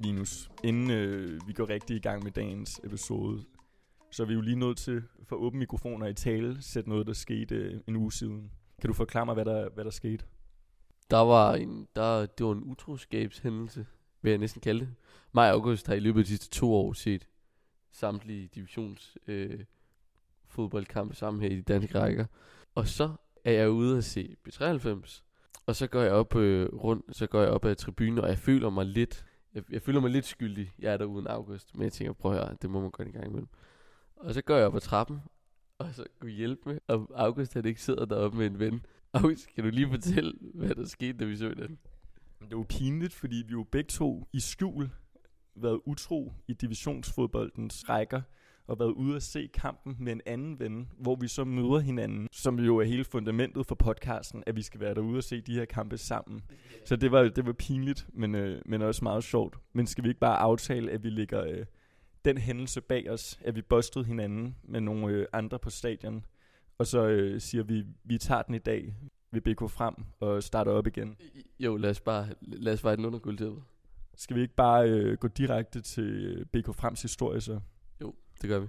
Linus, inden øh, vi går rigtig i gang med dagens episode, så er vi jo lige nødt til for åbne mikrofoner i tale sætte noget, der skete øh, en uge siden. Kan du forklare mig, hvad der, hvad der skete? Der var en, der, det var en utroskabshændelse, vil jeg næsten kalde det. Maj og August har i løbet af de sidste to år set samtlige divisions øh, fodboldkampe sammen her i de danske rækker. Og så er jeg ude at se B93, og så går jeg op øh, rundt, så går jeg op ad tribunen, og jeg føler mig lidt, jeg, jeg føler mig lidt skyldig. Jeg er der uden August, men jeg tænker, prøv at høre, det må man godt en gang imellem. Og så går jeg op ad trappen, og så kunne hjælpe med, og August han ikke sidder deroppe med en ven. August, kan du lige fortælle, hvad der skete, da vi så den? Det var pinligt, fordi vi jo begge to i skjul været utro i divisionsfodboldens rækker, og været ude at se kampen med en anden ven, hvor vi så møder hinanden, som jo er hele fundamentet for podcasten, at vi skal være derude og se de her kampe sammen. Så det var, det var pinligt, men, øh, men også meget sjovt. Men skal vi ikke bare aftale, at vi ligger øh, den hændelse bag os, at vi bustede hinanden med nogle øh, andre på stadion, og så øh, siger vi, vi tager den i dag, vi BK frem og starter op igen. Jo, lad os bare, lad os bare den under guldtæppet. Skal vi ikke bare øh, gå direkte til øh, BK Frems historie så? Det gør vi.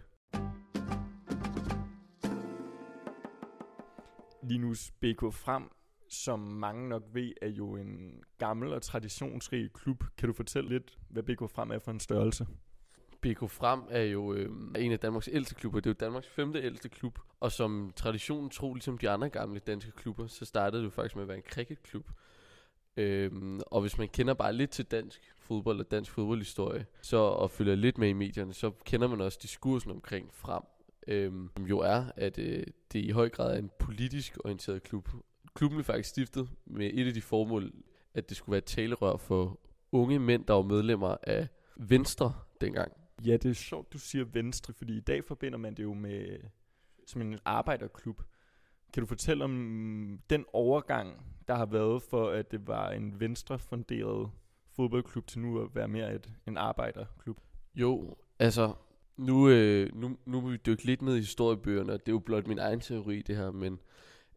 Linus BK Frem, som mange nok ved, er jo en gammel og traditionsrig klub. Kan du fortælle lidt, hvad BK Frem er for en størrelse? BK Frem er jo øh, en af Danmarks ældste klubber. Det er jo Danmarks femte ældste klub. Og som traditionen tro, ligesom de andre gamle danske klubber, så startede det jo faktisk med at være en cricketklub. Øhm, og hvis man kender bare lidt til dansk fodbold og dansk fodboldhistorie, så og følger lidt med i medierne, så kender man også diskursen omkring frem, øhm, som jo er, at øh, det i høj grad er en politisk orienteret klub. Klubben blev faktisk stiftet med et af de formål, at det skulle være et talerør for unge mænd, der var medlemmer af Venstre dengang. Ja, det er sjovt, du siger Venstre, fordi i dag forbinder man det jo med øh, som en arbejderklub. Kan du fortælle om den overgang, der har været for, at det var en venstrefunderet fodboldklub til nu at være mere et, en arbejderklub? Jo, altså, nu, øh, nu, nu vil vi dykke lidt ned i historiebøgerne, og det er jo blot min egen teori, det her, men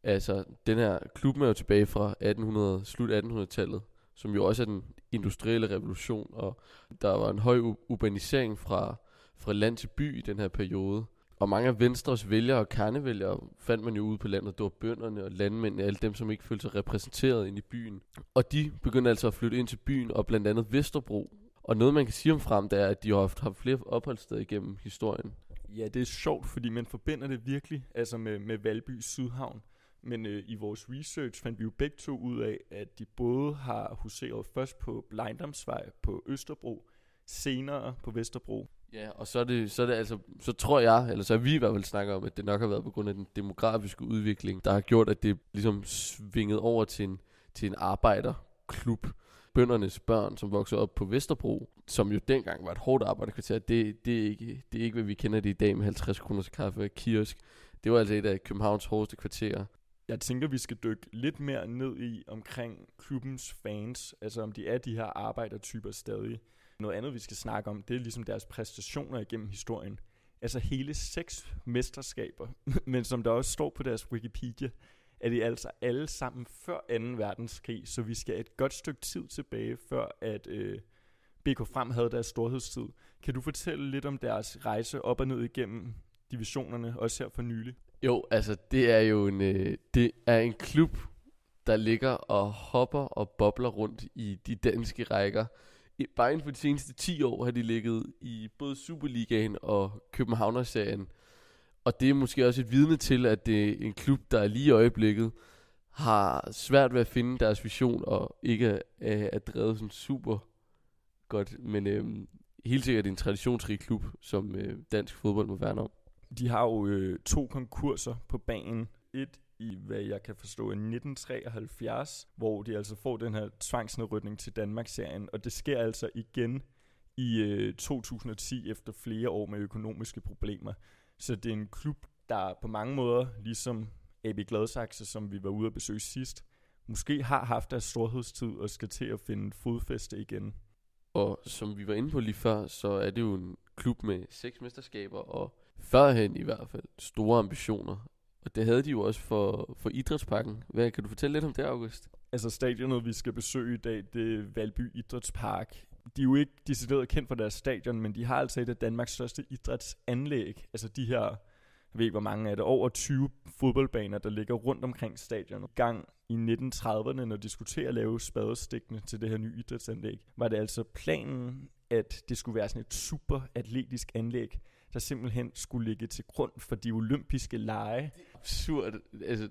altså, den her klub er jo tilbage fra 1800, slut 1800-tallet, som jo også er den industrielle revolution, og der var en høj urbanisering fra, fra land til by i den her periode. Og mange af Venstres vælgere og kernevælgere fandt man jo ude på landet. Det var bønderne og landmændene, alle dem, som ikke følte sig repræsenteret ind i byen. Og de begyndte altså at flytte ind til byen, og blandt andet Vesterbro. Og noget, man kan sige om frem, det er, at de har haft, haft flere opholdssteder igennem historien. Ja, det er sjovt, fordi man forbinder det virkelig altså med, med Valby Sydhavn. Men øh, i vores research fandt vi jo begge to ud af, at de både har huseret først på Blejndomsvej på Østerbro, senere på Vesterbro. Ja, og så er det, så er det altså, så tror jeg, eller så har vi i hvert fald snakket om, at det nok har været på grund af den demografiske udvikling, der har gjort, at det ligesom svinget over til en, til en arbejderklub. Bøndernes børn, som voksede op på Vesterbro, som jo dengang var et hårdt arbejderkvarter, det, det, er ikke, det er ikke, hvad vi kender det i dag med 50 kroners kaffe og kiosk. Det var altså et af Københavns hårdeste kvarterer. Jeg tænker, vi skal dykke lidt mere ned i omkring klubbens fans, altså om de er de her arbejdertyper stadig. Noget andet, vi skal snakke om, det er ligesom deres præstationer igennem historien. Altså hele seks mesterskaber, men som der også står på deres Wikipedia, er de altså alle sammen før 2. verdenskrig, så vi skal et godt stykke tid tilbage, før at øh, BK Frem havde deres storhedstid. Kan du fortælle lidt om deres rejse op og ned igennem divisionerne, også her for nylig? Jo, altså det er jo en, øh, det er en klub, der ligger og hopper og bobler rundt i de danske rækker. I, bare inden for de seneste 10 år har de ligget i både Superligaen og Københavnerserien. Og det er måske også et vidne til, at det er en klub, der lige i øjeblikket har svært ved at finde deres vision, og ikke er, er drevet sådan super godt. Men øhm, helt sikkert en traditionsrig klub, som øh, dansk fodbold må værne om. De har jo øh, to konkurser på banen. Et i, hvad jeg kan forstå, i 1973, hvor de altså får den her tvangsnedrykning til Danmark-serien, og det sker altså igen i øh, 2010 efter flere år med økonomiske problemer. Så det er en klub, der på mange måder, ligesom AB Gladsaxe, som vi var ude at besøge sidst, måske har haft deres storhedstid og skal til at finde fodfæste igen. Og som vi var inde på lige før, så er det jo en klub med seks mesterskaber, og førhen i hvert fald store ambitioner. Og det havde de jo også for, for idrætsparken. Hvad kan du fortælle lidt om det, August? Altså stadionet, vi skal besøge i dag, det er Valby Idrætspark de er jo ikke decideret kendt for deres stadion, men de har altså et af Danmarks største idrætsanlæg. Altså de her, jeg ved ikke hvor mange af det, over 20 fodboldbaner, der ligger rundt omkring stadion. Gang i 1930'erne, når de skulle til at lave spadestikkene til det her nye idrætsanlæg, var det altså planen, at det skulle være sådan et super atletisk anlæg, der simpelthen skulle ligge til grund for de olympiske lege. Absurd. Altså,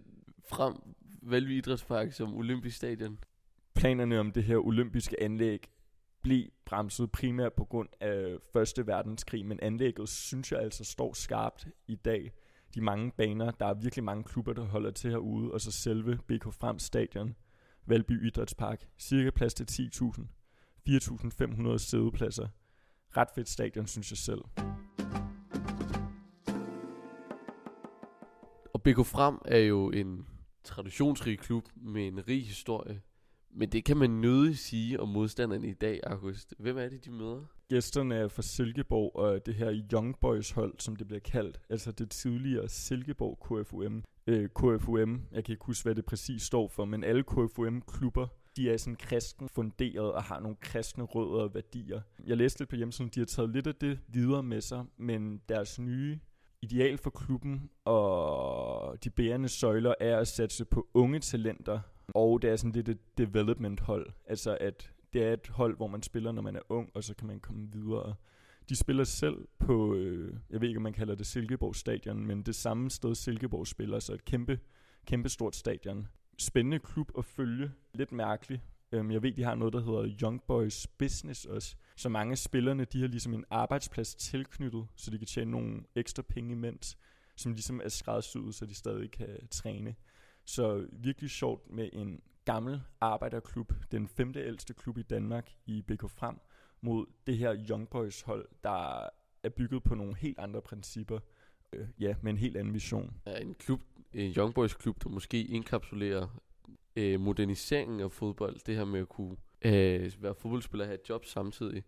frem Valby Idrætspark som olympisk stadion. Planerne om det her olympiske anlæg blev bremset primært på grund af Første Verdenskrig, men anlægget synes jeg altså står skarpt i dag. De mange baner, der er virkelig mange klubber, der holder til herude, og så selve BK Frem Stadion, Valby Idrætspark, cirka plads til 10.000, 4.500 sædepladser. Ret fedt stadion, synes jeg selv. BK Frem er jo en traditionsrig klub med en rig historie. Men det kan man nødig sige om modstanderne i dag, August. Hvem er det, de møder? Gæsterne er fra Silkeborg og det her Young Boys hold, som det bliver kaldt. Altså det tidligere Silkeborg KFUM. Øh, KFUM, jeg kan ikke huske, hvad det præcis står for, men alle KFUM-klubber de er sådan kristen funderet og har nogle kristne rødder og værdier. Jeg læste lidt på hjemmesiden, de har taget lidt af det videre med sig, men deres nye ideal for klubben og de bærende søjler er at satse på unge talenter, og det er sådan lidt et development hold. Altså at det er et hold, hvor man spiller, når man er ung, og så kan man komme videre. De spiller selv på, øh, jeg ved ikke, om man kalder det Silkeborg Stadion, men det samme sted Silkeborg spiller, så et kæmpe, kæmpe stort stadion. Spændende klub at følge. Lidt mærkelig. Øhm, jeg ved, de har noget, der hedder Young Boys Business også. Så mange af spillerne, de har ligesom en arbejdsplads tilknyttet, så de kan tjene nogle ekstra penge imens, som ligesom er skræddersyet, så de stadig kan træne. Så virkelig sjovt med en gammel arbejderklub, den femte ældste klub i Danmark i BK Frem, mod det her Young Boys hold, der er bygget på nogle helt andre principper, øh, ja, med en helt anden vision. Ja, en klub, en Young Boys klub, der måske inkapsulerer øh, moderniseringen af fodbold, det her med at kunne øh, være fodboldspiller og have et job samtidig.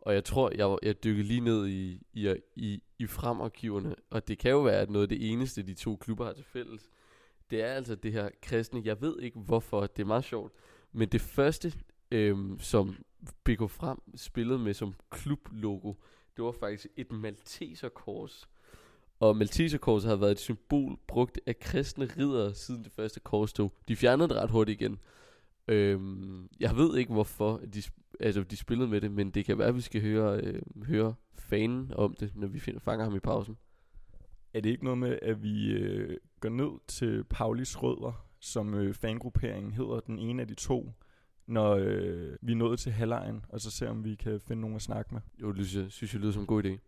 Og jeg tror, jeg, jeg dykkede lige ned i, i, i, i fremarkiverne, og det kan jo være, at noget af det eneste, de to klubber har til fælles, det er altså det her kristne. Jeg ved ikke hvorfor, det er meget sjovt. Men det første, øh, som BK Frem spillede med som klublogo, det var faktisk et Malteserkors. Og Malteserkorset har været et symbol brugt af kristne ridere siden det første korstog. De fjernede det ret hurtigt igen. Øhm, jeg ved ikke hvorfor de, altså, de spillede med det, men det kan være, at vi skal høre, øh, høre fanen om det, når vi finder, fanger ham i pausen. Er det ikke noget med, at vi øh, går ned til Paulis Rødder, som øh, fangrupperingen hedder, den ene af de to, når øh, vi er nået til halvlejen, og så ser om vi kan finde nogen at snakke med? Jo, det synes jeg, synes jeg lyder som en god idé.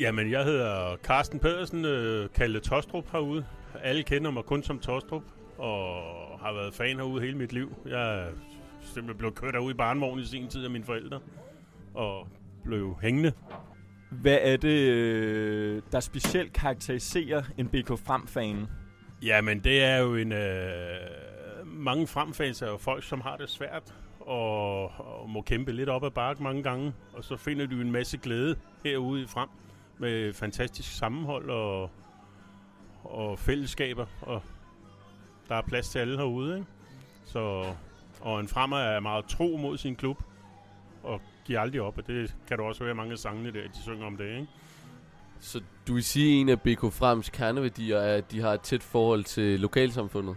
Jamen, jeg hedder Carsten Pedersen, øh, kaldet Tostrup herude. Alle kender mig kun som Tostrup, og har været fan herude hele mit liv. Jeg er simpelthen blevet kørt herude i barnvogn i sin tid af mine forældre, og blev hængende. Hvad er det, øh, der specielt karakteriserer en BK Frem-fan? Jamen, det er jo en... Øh, mange fremfans er jo folk, som har det svært og, og må kæmpe lidt op ad bakke mange gange. Og så finder du en masse glæde herude i frem med fantastisk sammenhold og, og fællesskaber. Og der er plads til alle herude, ikke? Så, og en fremmer er meget tro mod sin klub og giver aldrig op, og det kan du også høre mange af sangene der, de synger om det, ikke? Så du vil sige, at en af BK Frems kerneværdier er, at de har et tæt forhold til lokalsamfundet?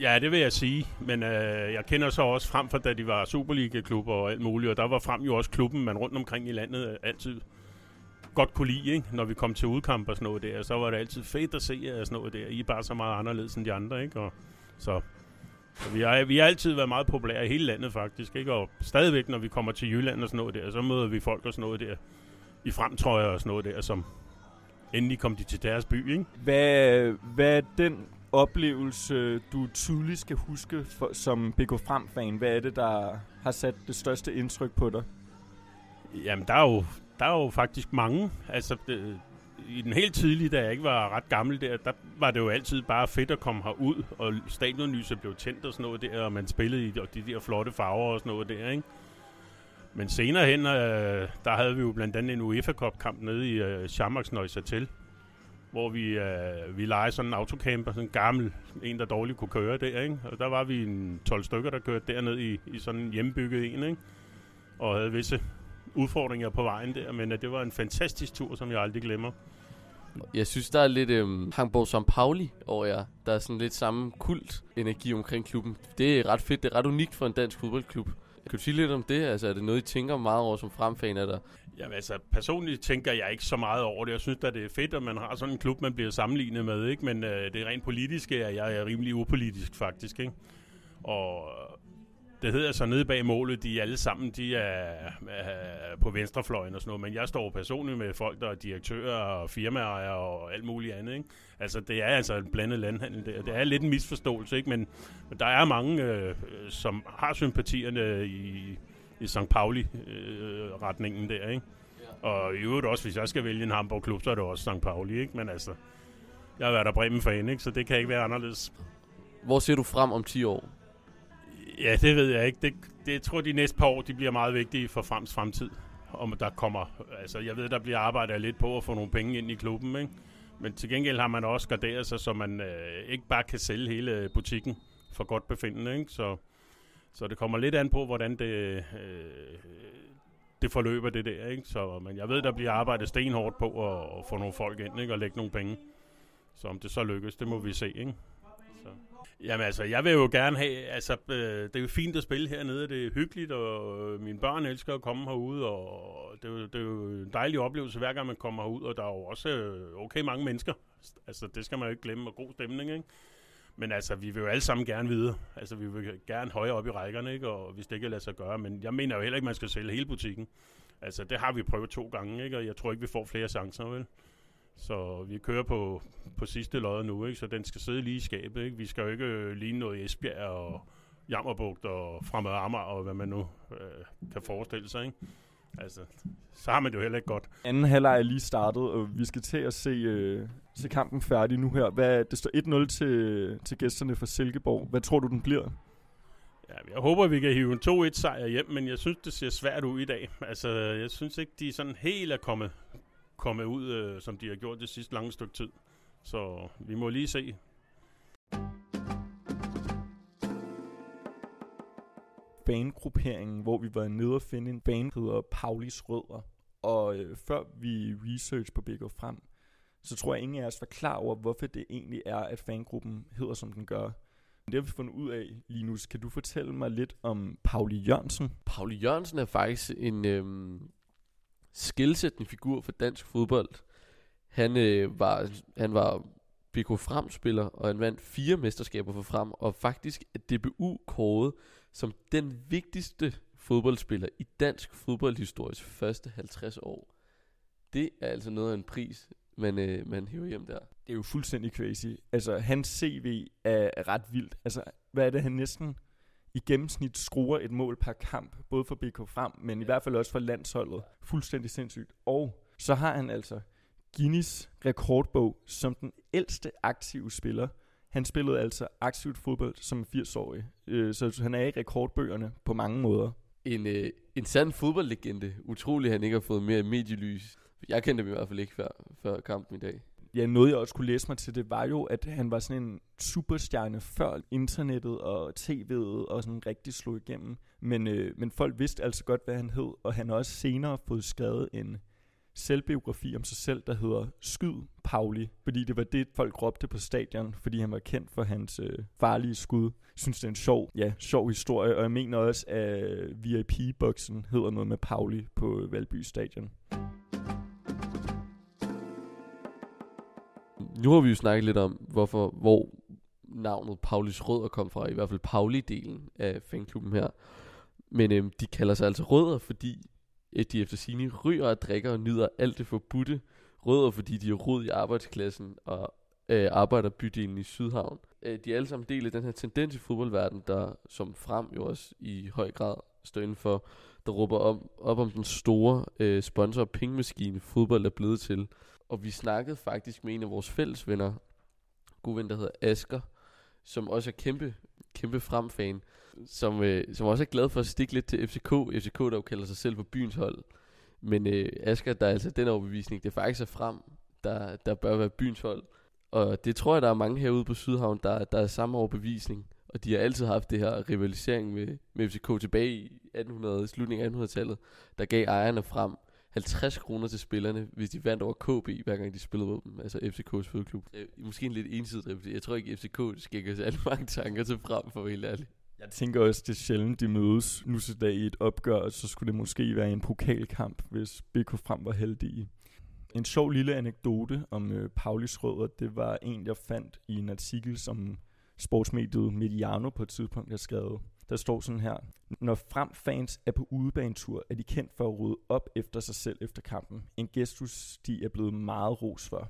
Ja, det vil jeg sige, men øh, jeg kender så også frem for, da de var Superliga-klubber og alt muligt, og der var frem jo også klubben, man rundt omkring i landet altid godt kunne lide, ikke? når vi kom til udkamp og sådan noget der, så var det altid fedt at se og sådan noget der. I er bare så meget anderledes end de andre, ikke? Og, så, så vi, har, vi har altid været meget populære i hele landet faktisk, ikke? Og stadigvæk, når vi kommer til Jylland og sådan noget der, så møder vi folk og sådan noget der i fremtrøjer og sådan noget der, som endelig kom de til deres by, ikke? Hvad, hvad er den oplevelse, du tydeligt skal huske for, som BK Frem-fan? Hvad er det, der har sat det største indtryk på dig? Jamen, der er jo, der er jo faktisk mange. Altså, det, i den helt tidlige, da jeg ikke var ret gammel der, der var det jo altid bare fedt at komme herud, og stadionlyset blev tændt og sådan noget der, og man spillede i de, de der flotte farver og sådan noget der, ikke? Men senere hen, øh, der havde vi jo blandt andet en UEFA Cup kamp nede i øh, Chamaks Neuchâtel, hvor vi, øh, vi lejede sådan en autocamper, sådan en gammel, en der dårligt kunne køre der, ikke? Og der var vi en 12 stykker, der kørte derned i, i sådan en hjemmebygget en, ikke? Og havde visse udfordringer på vejen der, men uh, det var en fantastisk tur, som jeg aldrig glemmer. Jeg synes, der er lidt øhm, Hamburg St. Pauli over jer. Der er sådan lidt samme kult energi omkring klubben. Det er ret fedt. Det er ret unikt for en dansk fodboldklub. Kan du sige lidt om det? Altså, er det noget, I tænker meget over som fremfan af der? Jamen altså, personligt tænker jeg ikke så meget over det. Jeg synes at det er fedt, at man har sådan en klub, man bliver sammenlignet med, ikke? Men øh, det rent politiske er jeg er rimelig upolitisk, faktisk, ikke? Og det hedder så nede bag målet, de alle sammen, de er, er på venstrefløjen og sådan noget, men jeg står personligt med folk, der er direktører og firmaer og alt muligt andet, ikke? Altså, det er altså en blandet landhandel der. Det er lidt en misforståelse, ikke? Men, men der er mange, øh, som har sympatierne i, i St. Pauli-retningen øh, der, ikke? Ja. Og i øvrigt også, hvis jeg skal vælge en Hamburg-klub, så er det også St. Pauli, ikke? Men altså, jeg har været der Bremen-fan, ikke? Så det kan ikke være anderledes. Hvor ser du frem om 10 år? Ja, det ved jeg ikke. Det, det jeg tror de næste par år, de bliver meget vigtige for Frems fremtid. Om der kommer, altså jeg ved, der bliver arbejdet lidt på at få nogle penge ind i klubben, ikke? Men til gengæld har man også garderet sig, så man øh, ikke bare kan sælge hele butikken for godt befindende, ikke? Så, så det kommer lidt an på, hvordan det, øh, det forløber det der, ikke? Så, men jeg ved, der bliver arbejdet stenhårdt på at, at få nogle folk ind, ikke? Og lægge nogle penge. Så om det så lykkes, det må vi se, ikke? Jamen altså, jeg vil jo gerne have, altså, øh, det er jo fint at spille hernede, det er hyggeligt, og øh, mine børn elsker at komme herude, og det er, jo, det er jo en dejlig oplevelse, hver gang man kommer herud, og der er jo også øh, okay mange mennesker. Altså, det skal man jo ikke glemme, og god stemning, ikke? Men altså, vi vil jo alle sammen gerne vide. Altså, vi vil gerne højere op i rækkerne, ikke? Og hvis det ikke lader sig gøre. Men jeg mener jo heller ikke, man skal sælge hele butikken. Altså, det har vi prøvet to gange, ikke? Og jeg tror ikke, vi får flere chancer, vel? Så vi kører på, på sidste lodder nu, ikke? så den skal sidde lige i skabet. Ikke? Vi skal jo ikke øh, ligne noget Esbjerg og Jammerbugt og Fremad Amager og hvad man nu øh, kan forestille sig. Ikke? Altså, så har man det jo heller ikke godt. Anden halvleg er lige startet, og vi skal til at se, øh, se kampen færdig nu her. Hvad, det står 1-0 til, til gæsterne fra Silkeborg. Hvad tror du, den bliver? Ja, jeg håber, vi kan hive en 2-1 sejr hjem, men jeg synes, det ser svært ud i dag. Altså, jeg synes ikke, de er sådan helt er kommet komme ud, øh, som de har gjort det sidste lange stykke tid. Så vi må lige se. Banegrupperingen, hvor vi var nede og finde en bane, hedder Paulis Rødder. Og øh, før vi research på Big Frem, så tror jeg ingen af os var klar over, hvorfor det egentlig er, at fangruppen hedder, som den gør. Det har vi fundet ud af, Linus. Kan du fortælle mig lidt om Pauli Jørgensen? Pauli Jørgensen er faktisk en, øhm, skilsættende figur for dansk fodbold. Han, øh, var, han var BK Frem-spiller, og han vandt fire mesterskaber for Frem, og faktisk er DBU kåret som den vigtigste fodboldspiller i dansk fodboldhistories første 50 år. Det er altså noget af en pris, man, øh, man hiver hjem der. Det er jo fuldstændig crazy. Altså, hans CV er ret vildt. Altså, hvad er det, han næsten i gennemsnit skruer et mål per kamp, både for BK Frem, men i hvert fald også for landsholdet. Fuldstændig sindssygt. Og så har han altså Guinness rekordbog som den ældste aktive spiller. Han spillede altså aktivt fodbold som 80-årig, øh, så han er i rekordbøgerne på mange måder. En, øh, en sand fodboldlegende. Utrolig, han ikke har fået mere medielys. Jeg kendte dem i hvert fald ikke før, før kampen i dag ja, noget jeg også kunne læse mig til, det var jo, at han var sådan en superstjerne før internettet og tv'et og sådan rigtig slog igennem. Men, øh, men folk vidste altså godt, hvad han hed, og han har også senere fået skrevet en selvbiografi om sig selv, der hedder Skyd Pauli, fordi det var det, folk råbte på stadion, fordi han var kendt for hans øh, farlige skud. Jeg synes, det er en sjov, ja, sjov historie, og jeg mener også, at VIP-boksen hedder noget med Pauli på Valby Stadion. Nu har vi jo snakket lidt om, hvorfor, hvor navnet Paulis Rødder kom fra, i hvert fald Pauli-delen af fanklubben her. Men øhm, de kalder sig altså Rødder, fordi øh, de efter sine ryger og drikker og nyder alt det forbudte. Rødder, fordi de er rod i arbejdsklassen og øh, arbejderbydelen i Sydhavn. Øh, de er alle sammen del af den her tendens i fodboldverdenen, der som frem jo også i høj grad står inden for, der råber om, op om den store øh, sponsor- og pengemaskine, fodbold er blevet til. Og vi snakkede faktisk med en af vores fælles venner, god ven, der hedder Asker, som også er kæmpe, kæmpe fremfan, som, øh, som også er glad for at stikke lidt til FCK. FCK, der jo kalder sig selv for byens hold. Men øh, Asger, der er altså den overbevisning, det faktisk er frem, der, der bør være byens hold. Og det tror jeg, der er mange herude på Sydhavn, der, der er samme overbevisning. Og de har altid haft det her rivalisering med, med FCK tilbage i 1800, slutningen af 1800-tallet, der gav ejerne frem 50 kroner til spillerne, hvis de vandt over KB, hver gang de spillede mod dem, altså FCK's fodklub. Måske en lidt ensidig Jeg tror ikke, FCK skækker sig alle mange tanker til frem, for helt ærlig. Jeg tænker også, det er sjældent, de mødes nu til dag i et opgør, så skulle det måske være en pokalkamp, hvis BK Frem var heldige. En sjov lille anekdote om øh, Paulis rødder, det var en, jeg fandt i en artikel, som sportsmediet Mediano på et tidspunkt har skrevet. Der står sådan her. Når frem fans er på udebanetur, er de kendt for at rydde op efter sig selv efter kampen. En gestus, de er blevet meget ros for.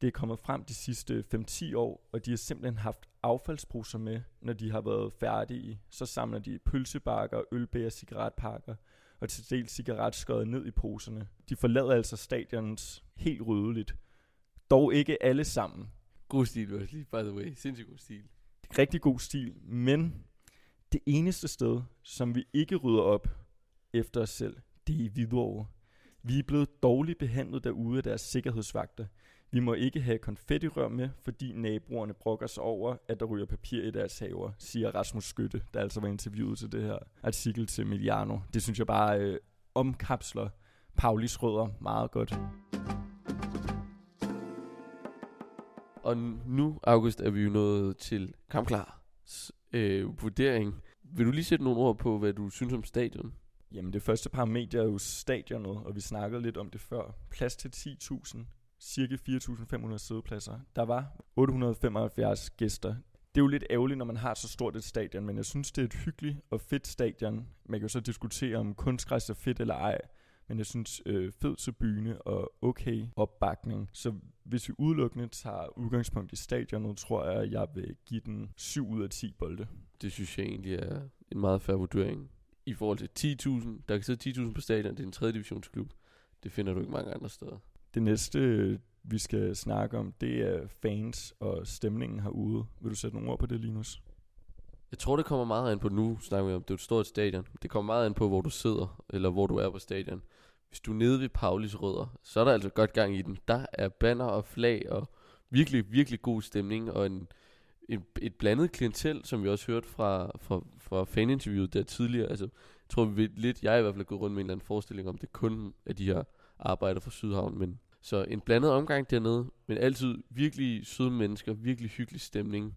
Det er kommet frem de sidste 5-10 år, og de har simpelthen haft affaldsposer med, når de har været færdige. Så samler de pølsebakker, ølbæger, cigaretpakker og til dels cigaretskøjet ned i poserne. De forlader altså stadionens helt ryddeligt. Dog ikke alle sammen. God stil, Wesley, by the way. Sindssygt god stil. Rigtig god stil, men det eneste sted, som vi ikke rydder op efter os selv, det er i Hvidovre. Vi er blevet dårligt behandlet derude af deres sikkerhedsvagter. Vi må ikke have konfettirør med, fordi naboerne brokker sig over, at der ryger papir i deres haver, siger Rasmus Skytte, der altså var interviewet til det her artikel til Miliano. Det synes jeg bare øh, omkapsler Paulis rødder meget godt. Og nu, August, er vi jo nået til kampklar øh, vurdering. Vil du lige sætte nogle ord på, hvad du synes om stadion? Jamen det første parameter er jo stadionet, og vi snakkede lidt om det før. Plads til 10.000, cirka 4.500 sædepladser. Der var 875 gæster. Det er jo lidt ærgerligt, når man har så stort et stadion, men jeg synes, det er et hyggeligt og fedt stadion. Man kan jo så diskutere, om kunstgræs er fedt eller ej, men jeg synes, øh, fed til byne og okay opbakning. Så hvis vi udelukkende tager udgangspunkt i stadionet, tror jeg, at jeg vil give den 7 ud af 10 bolde. Det synes jeg egentlig er en meget færre vurdering. I forhold til 10.000, der kan sidde 10.000 på stadion, det er en 3. divisionsklub. Det finder du ikke mange andre steder. Det næste, vi skal snakke om, det er fans og stemningen herude. Vil du sætte nogle ord på det, Linus? Jeg tror, det kommer meget an på, nu snakker vi om, det er et stort stadion. Det kommer meget an på, hvor du sidder, eller hvor du er på stadion. Hvis du er nede ved Paulis rødder, så er der altså godt gang i den. Der er banner og flag og virkelig, virkelig god stemning, og en, en, et blandet klientel, som vi også hørte fra, fra, fra faninterviewet der tidligere. Altså, jeg tror vi lidt, jeg i hvert fald er gået rundt med en eller anden forestilling om, det kun er de her arbejder fra Sydhavn, men så en blandet omgang dernede, men altid virkelig søde mennesker, virkelig hyggelig stemning.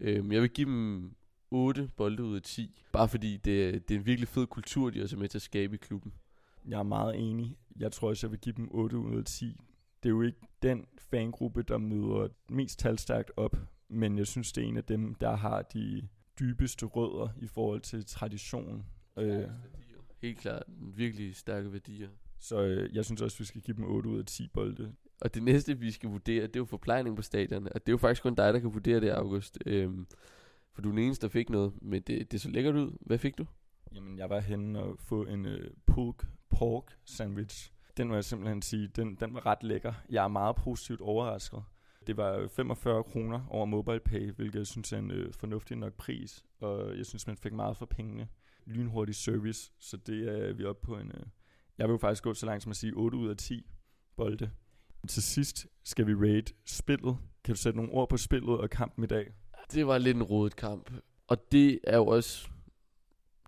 Øhm, jeg vil give dem 8 bolde ud af 10, bare fordi det, det er en virkelig fed kultur, de er med til at skabe i klubben. Jeg er meget enig. Jeg tror også, jeg vil give dem 8 ud af 10. Det er jo ikke den fangruppe, der møder mest talstærkt op, men jeg synes, det er en af dem, der har de dybeste rødder i forhold til tradition. Øh, Helt klart, virkelig stærke værdier. Så øh, jeg synes også, vi skal give dem 8 ud af 10 bolde. Og det næste, vi skal vurdere, det er jo forplejning på stadion. Og det er jo faktisk kun dig, der kan vurdere det, August. Øhm, for du er den eneste, der fik noget, men det, det så lækkert ud. Hvad fik du? Jamen, jeg var henne og få en øh, pulled pork sandwich. Den må jeg simpelthen sige, den, den var ret lækker. Jeg er meget positivt overrasket. Det var øh, 45 kroner over MobilePay, hvilket jeg synes er en øh, fornuftig nok pris. Og jeg synes, man fik meget for pengene. Lynhurtig service, så det er vi oppe på en... Øh, jeg vil jo faktisk gå så langt som at sige 8 ud af 10 bolde. Til sidst skal vi rate spillet. Kan du sætte nogle ord på spillet og kampen i dag? Det var lidt en rodet kamp. Og det er jo også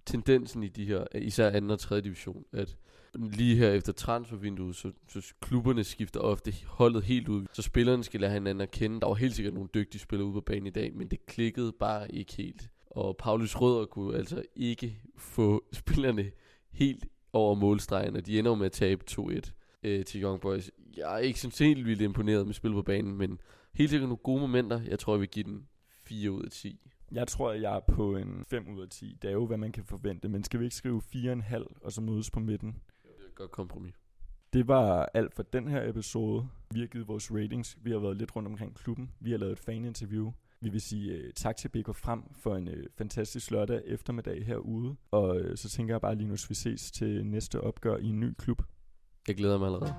tendensen i de her, især 2. og 3. division, at lige her efter transfervinduet, så, så klubberne skifter ofte holdet helt ud. Så spillerne skal lære hinanden at kende. Der var helt sikkert nogle dygtige spillere ude på banen i dag, men det klikkede bare ikke helt. Og Paulus Rødder kunne altså ikke få spillerne helt over målstregen, og de ender med at tabe 2-1 øh, til Young Boys. Jeg er ikke sådan helt vildt imponeret med spil på banen, men helt sikkert nogle gode momenter. Jeg tror, jeg vil give den 4 ud af 10. Jeg tror, jeg er på en 5 ud af 10. Det er jo, hvad man kan forvente. Men skal vi ikke skrive 4,5 og så mødes på midten? Det er et godt kompromis. Det var alt for den her episode. Vi har givet vores ratings. Vi har været lidt rundt omkring klubben. Vi har lavet et faninterview. Vi vil sige uh, tak til BK Frem for en uh, fantastisk lørdag eftermiddag herude. Og uh, så tænker jeg bare, Linus, vi ses til næste opgør i en ny klub. Jeg glæder mig allerede.